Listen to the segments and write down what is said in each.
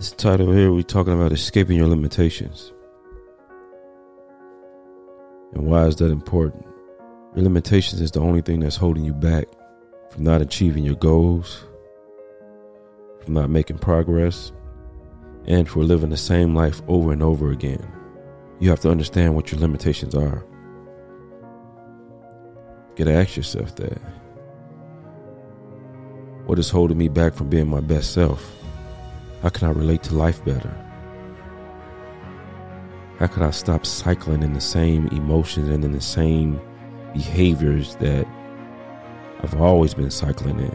This title here, we're talking about escaping your limitations. And why is that important? Your limitations is the only thing that's holding you back from not achieving your goals, from not making progress, and for living the same life over and over again. You have to understand what your limitations are. You gotta ask yourself that. What is holding me back from being my best self? How can I relate to life better? How could I stop cycling in the same emotions and in the same behaviors that I've always been cycling in?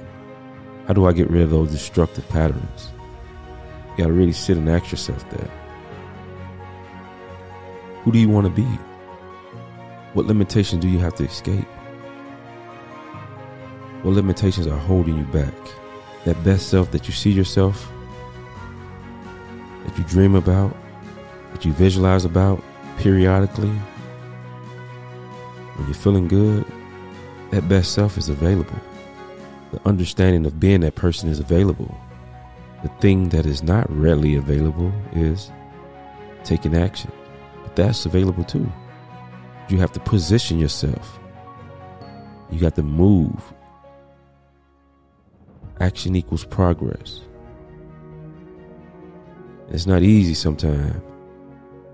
How do I get rid of those destructive patterns? You gotta really sit and ask yourself that. Who do you want to be? What limitations do you have to escape? What limitations are holding you back? That best self that you see yourself you dream about, that you visualize about periodically, when you're feeling good, that best self is available. The understanding of being that person is available. The thing that is not readily available is taking action. But that's available too. You have to position yourself. You got to move. Action equals progress. It's not easy sometimes.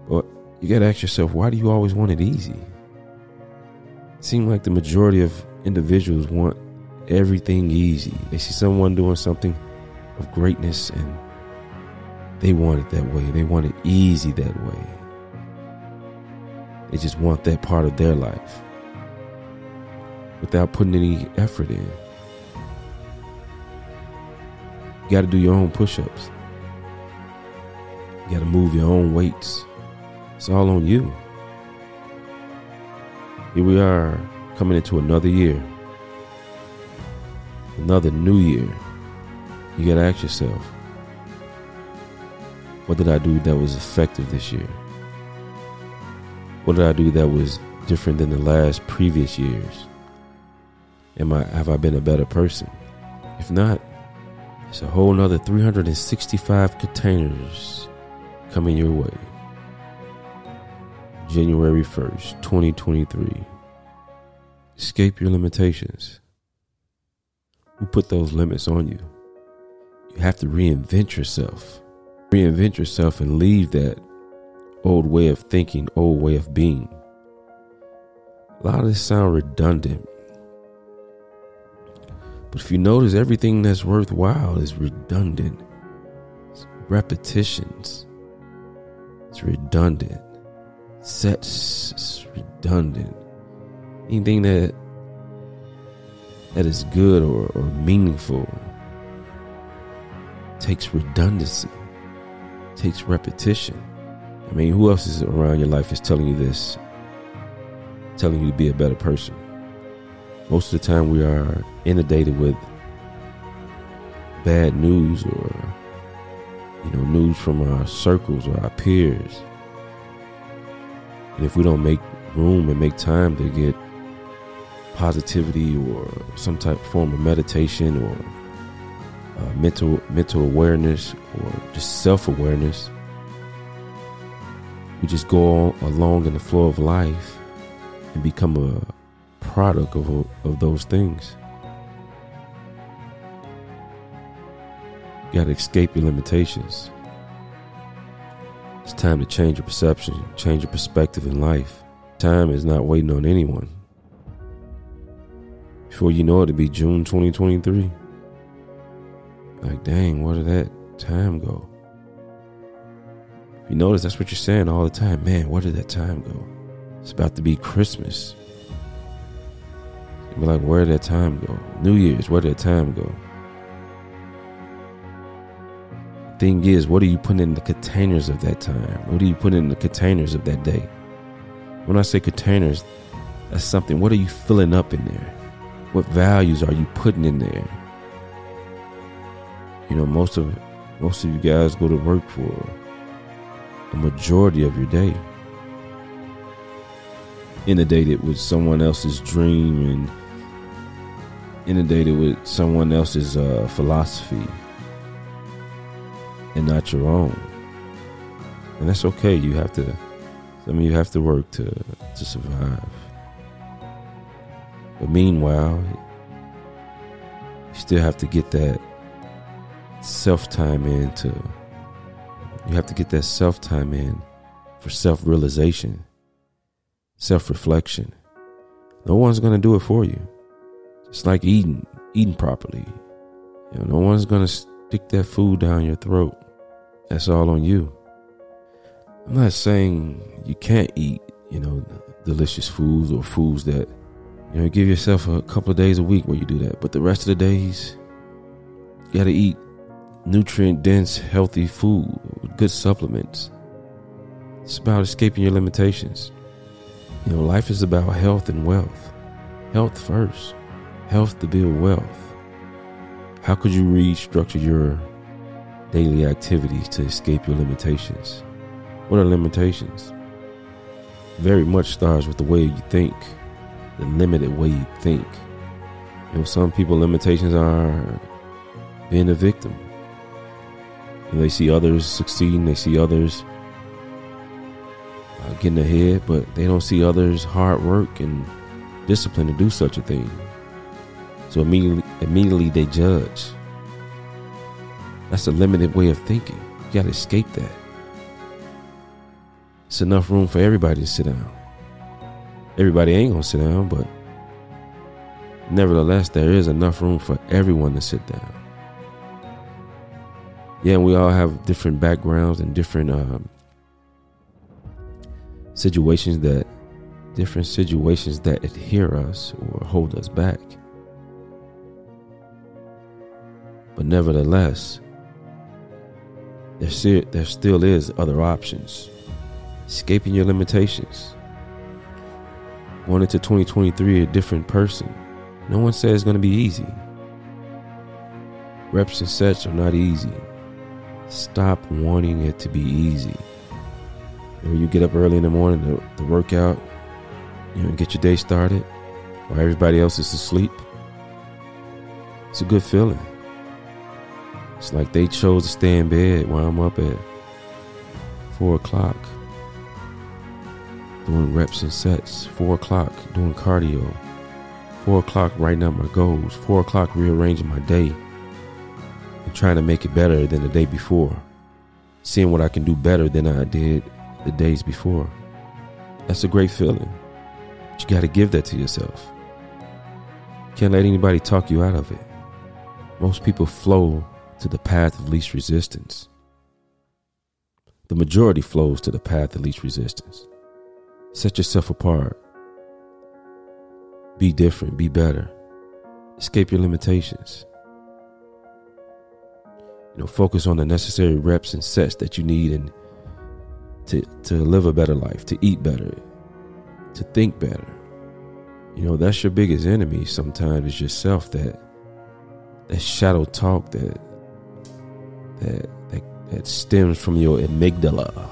But you gotta ask yourself, why do you always want it easy? It seems like the majority of individuals want everything easy. They see someone doing something of greatness and they want it that way. They want it easy that way. They just want that part of their life without putting any effort in. You got to do your own push ups. You got to move your own weights. It's all on you. Here we are coming into another year, another new year. You got to ask yourself, what did I do that was effective this year? What did I do that was different than the last previous years? Am I have I been a better person? If not, it's a whole nother 365 containers coming your way. January 1st, 2023. Escape your limitations. Who put those limits on you? You have to reinvent yourself. Reinvent yourself and leave that old way of thinking, old way of being. A lot of this sound redundant. But if you notice, everything that's worthwhile is redundant. It's repetitions. It's redundant. Sets redundant. Anything that that is good or, or meaningful takes redundancy, takes repetition. I mean, who else is around your life is telling you this, telling you to be a better person? Most of the time, we are inundated with bad news or, you know, news from our circles or our peers. And if we don't make room and make time to get positivity or some type of form of meditation or uh, mental mental awareness or just self awareness, we just go along in the flow of life and become a product of of those things. You got to escape your limitations. It's time to change your perception, change your perspective in life. Time is not waiting on anyone. Before you know it, it'll be June 2023. Like, dang, where did that time go? You notice, that's what you're saying all the time. Man, where did that time go? It's about to be Christmas. You'll be like, where did that time go? New Year's, where did that time go? Thing is, what are you putting in the containers of that time? What are you putting in the containers of that day? When I say containers, that's something. What are you filling up in there? What values are you putting in there? You know, most of most of you guys go to work for a majority of your day. Inundated with someone else's dream and inundated with someone else's uh, philosophy and not your own. And that's okay. You have to. I mean, you have to work to to survive. But meanwhile, you still have to get that self time in to. You have to get that self time in for self realization, self reflection. No one's going to do it for you. It's like eating, eating properly. You know, no one's going to stick that food down your throat. That's all on you. I'm not saying you can't eat, you know, delicious foods or foods that, you know, give yourself a couple of days a week where you do that. But the rest of the days, you got to eat nutrient dense, healthy food with good supplements. It's about escaping your limitations. You know, life is about health and wealth. Health first, health to build wealth. How could you restructure your daily activities to escape your limitations? What are limitations? Very much starts with the way you think, the limited way you think. Know, some people limitations are being a victim. And they see others succeeding, they see others uh, getting ahead, but they don't see others' hard work and discipline to do such a thing. So immediately, immediately they judge. That's a limited way of thinking. You got to escape that. It's enough room for everybody to sit down. Everybody ain't gonna sit down, but nevertheless, there is enough room for everyone to sit down. Yeah, and we all have different backgrounds and different um, situations that different situations that adhere us or hold us back. But nevertheless, there still, there still is other options. Escaping your limitations. Going into 2023 a different person. No one says it's going to be easy. Reps and sets are not easy. Stop wanting it to be easy. When you get up early in the morning to, to work out, you know, get your day started while everybody else is asleep. It's a good feeling. It's like they chose to stay in bed while I'm up at four o'clock doing reps and sets. Four o'clock doing cardio. Four o'clock writing out my goals. Four o'clock rearranging my day and trying to make it better than the day before. Seeing what I can do better than I did the days before. That's a great feeling. But you got to give that to yourself. Can't let anybody talk you out of it. Most people flow to the path of least resistance. The majority flows to the path of least resistance. Set yourself apart. Be different. Be better. Escape your limitations. You know, focus on the necessary reps and sets that you need and to, to live a better life, to eat better, to think better. You know, that's your biggest enemy sometimes is yourself that that shadow talk that that that, that stems from your amygdala.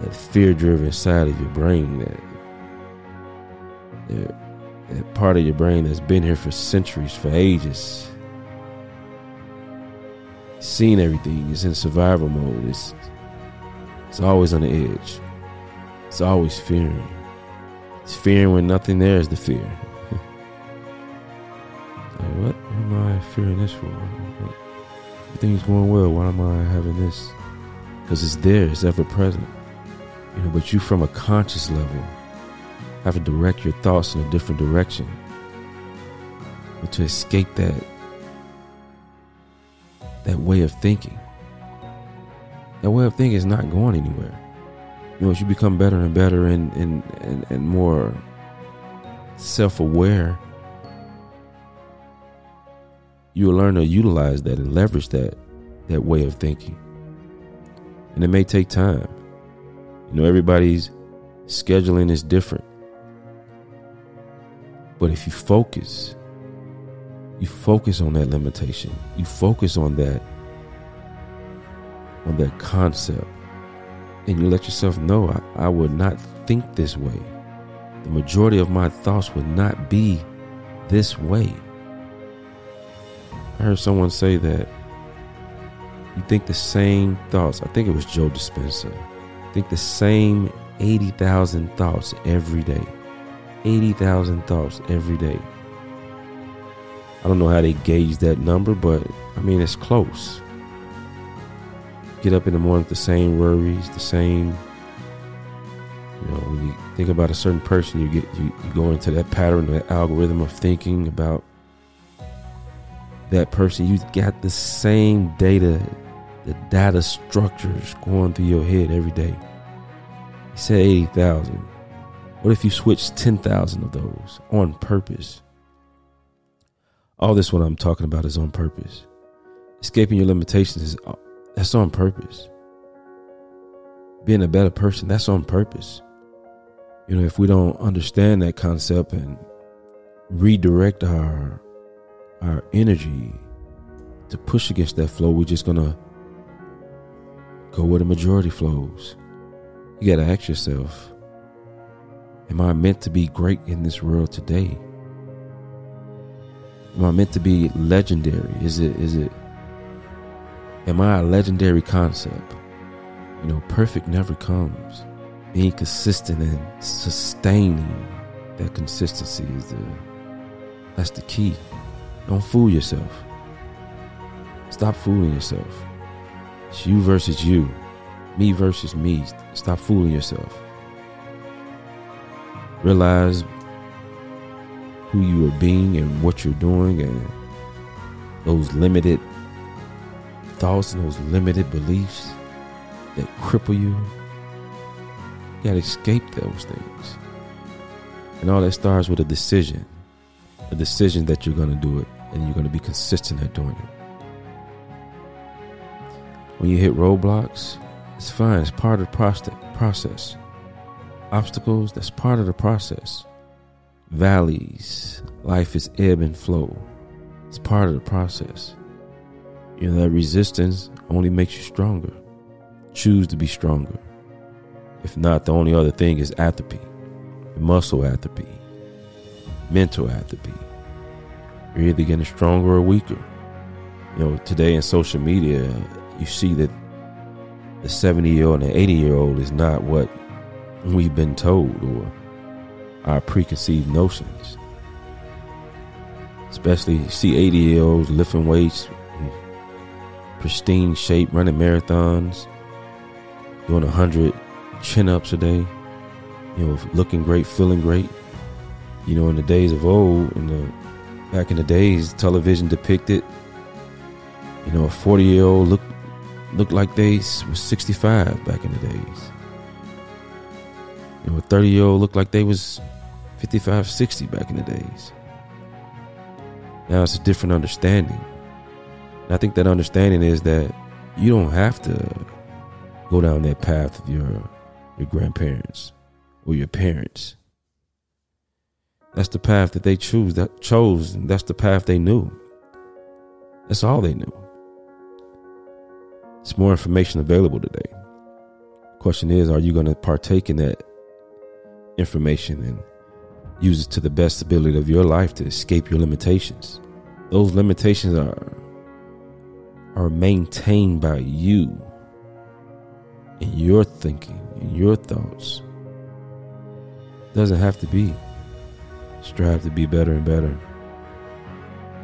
That fear driven side of your brain that, that that part of your brain that's been here for centuries, for ages. Seen everything, it's in survival mode. It's it's always on the edge. It's always fearing. It's fearing when nothing there is the fear. What? Am I fearing this for? Everything's going well. Why am I having this? Because it's there. It's ever present. You know, but you from a conscious level have to direct your thoughts in a different direction. But to escape that that way of thinking. That way of thinking is not going anywhere. You know, as you become better and better and and, and, and more self aware, you'll learn to utilize that and leverage that that way of thinking. And it may take time. You know, everybody's scheduling is different. But if you focus, you focus on that limitation, you focus on that on that concept, and you let yourself know I, I would not think this way. The majority of my thoughts would not be this way. I heard someone say that you think the same thoughts. I think it was Joe Dispenza. Think the same 80,000 thoughts every day. 80,000 thoughts every day. I don't know how they gauge that number, but I mean, it's close. Get up in the morning with the same worries, the same. You know, when you think about a certain person, you get you, you go into that pattern, that algorithm of thinking about that person. You got the same data, the data structures going through your head every day. You said eighty thousand. What if you switch 10,000 of those on purpose? All this, what I'm talking about, is on purpose. Escaping your limitations is uh, that's on purpose. Being a better person, that's on purpose. You know, if we don't understand that concept and redirect our our energy to push against that flow, we're just gonna go where the majority flows. You gotta ask yourself, Am I meant to be great in this world today? Am I meant to be legendary? Is it is it am I a legendary concept? You know, perfect never comes. Being consistent and sustaining that consistency is the that's the key. Don't fool yourself. Stop fooling yourself. It's you versus you. Me versus me. Stop fooling yourself. Realize who you are being and what you're doing and those limited thoughts and those limited beliefs that cripple you. You gotta escape those things. And all that starts with a decision. A decision that you're gonna do it and you're gonna be consistent at doing it. When you hit roadblocks, it's fine, it's part of the process obstacles, that's part of the process. Valleys, life is ebb and flow. It's part of the process. You know, that resistance only makes you stronger. Choose to be stronger. If not, the only other thing is atrophy, muscle atrophy, mental atrophy. You're either getting stronger or weaker. You know, today in social media, you see that the 70 year old and the 80 year old is not what we've been told or our preconceived notions. Especially see 80 year olds lifting weights, pristine shape, running marathons, doing 100 chin ups a day, you know, looking great, feeling great. You know, in the days of old, in the back in the days, television depicted, you know, a 40 year old looked looked like they was 65 back in the days. You know, a 30 year old looked like they was 55, 60 back in the days. Now it's a different understanding. And I think that understanding is that you don't have to go down that path of your your grandparents or your parents. That's the path that they choose that chose, that's the path they knew. That's all they knew. It's more information available today. Question is, are you going to partake in that information and use it to the best ability of your life to escape your limitations. Those limitations are are maintained by you in your thinking, in your thoughts. Doesn't have to be. Strive to be better and better.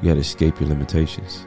You got to escape your limitations.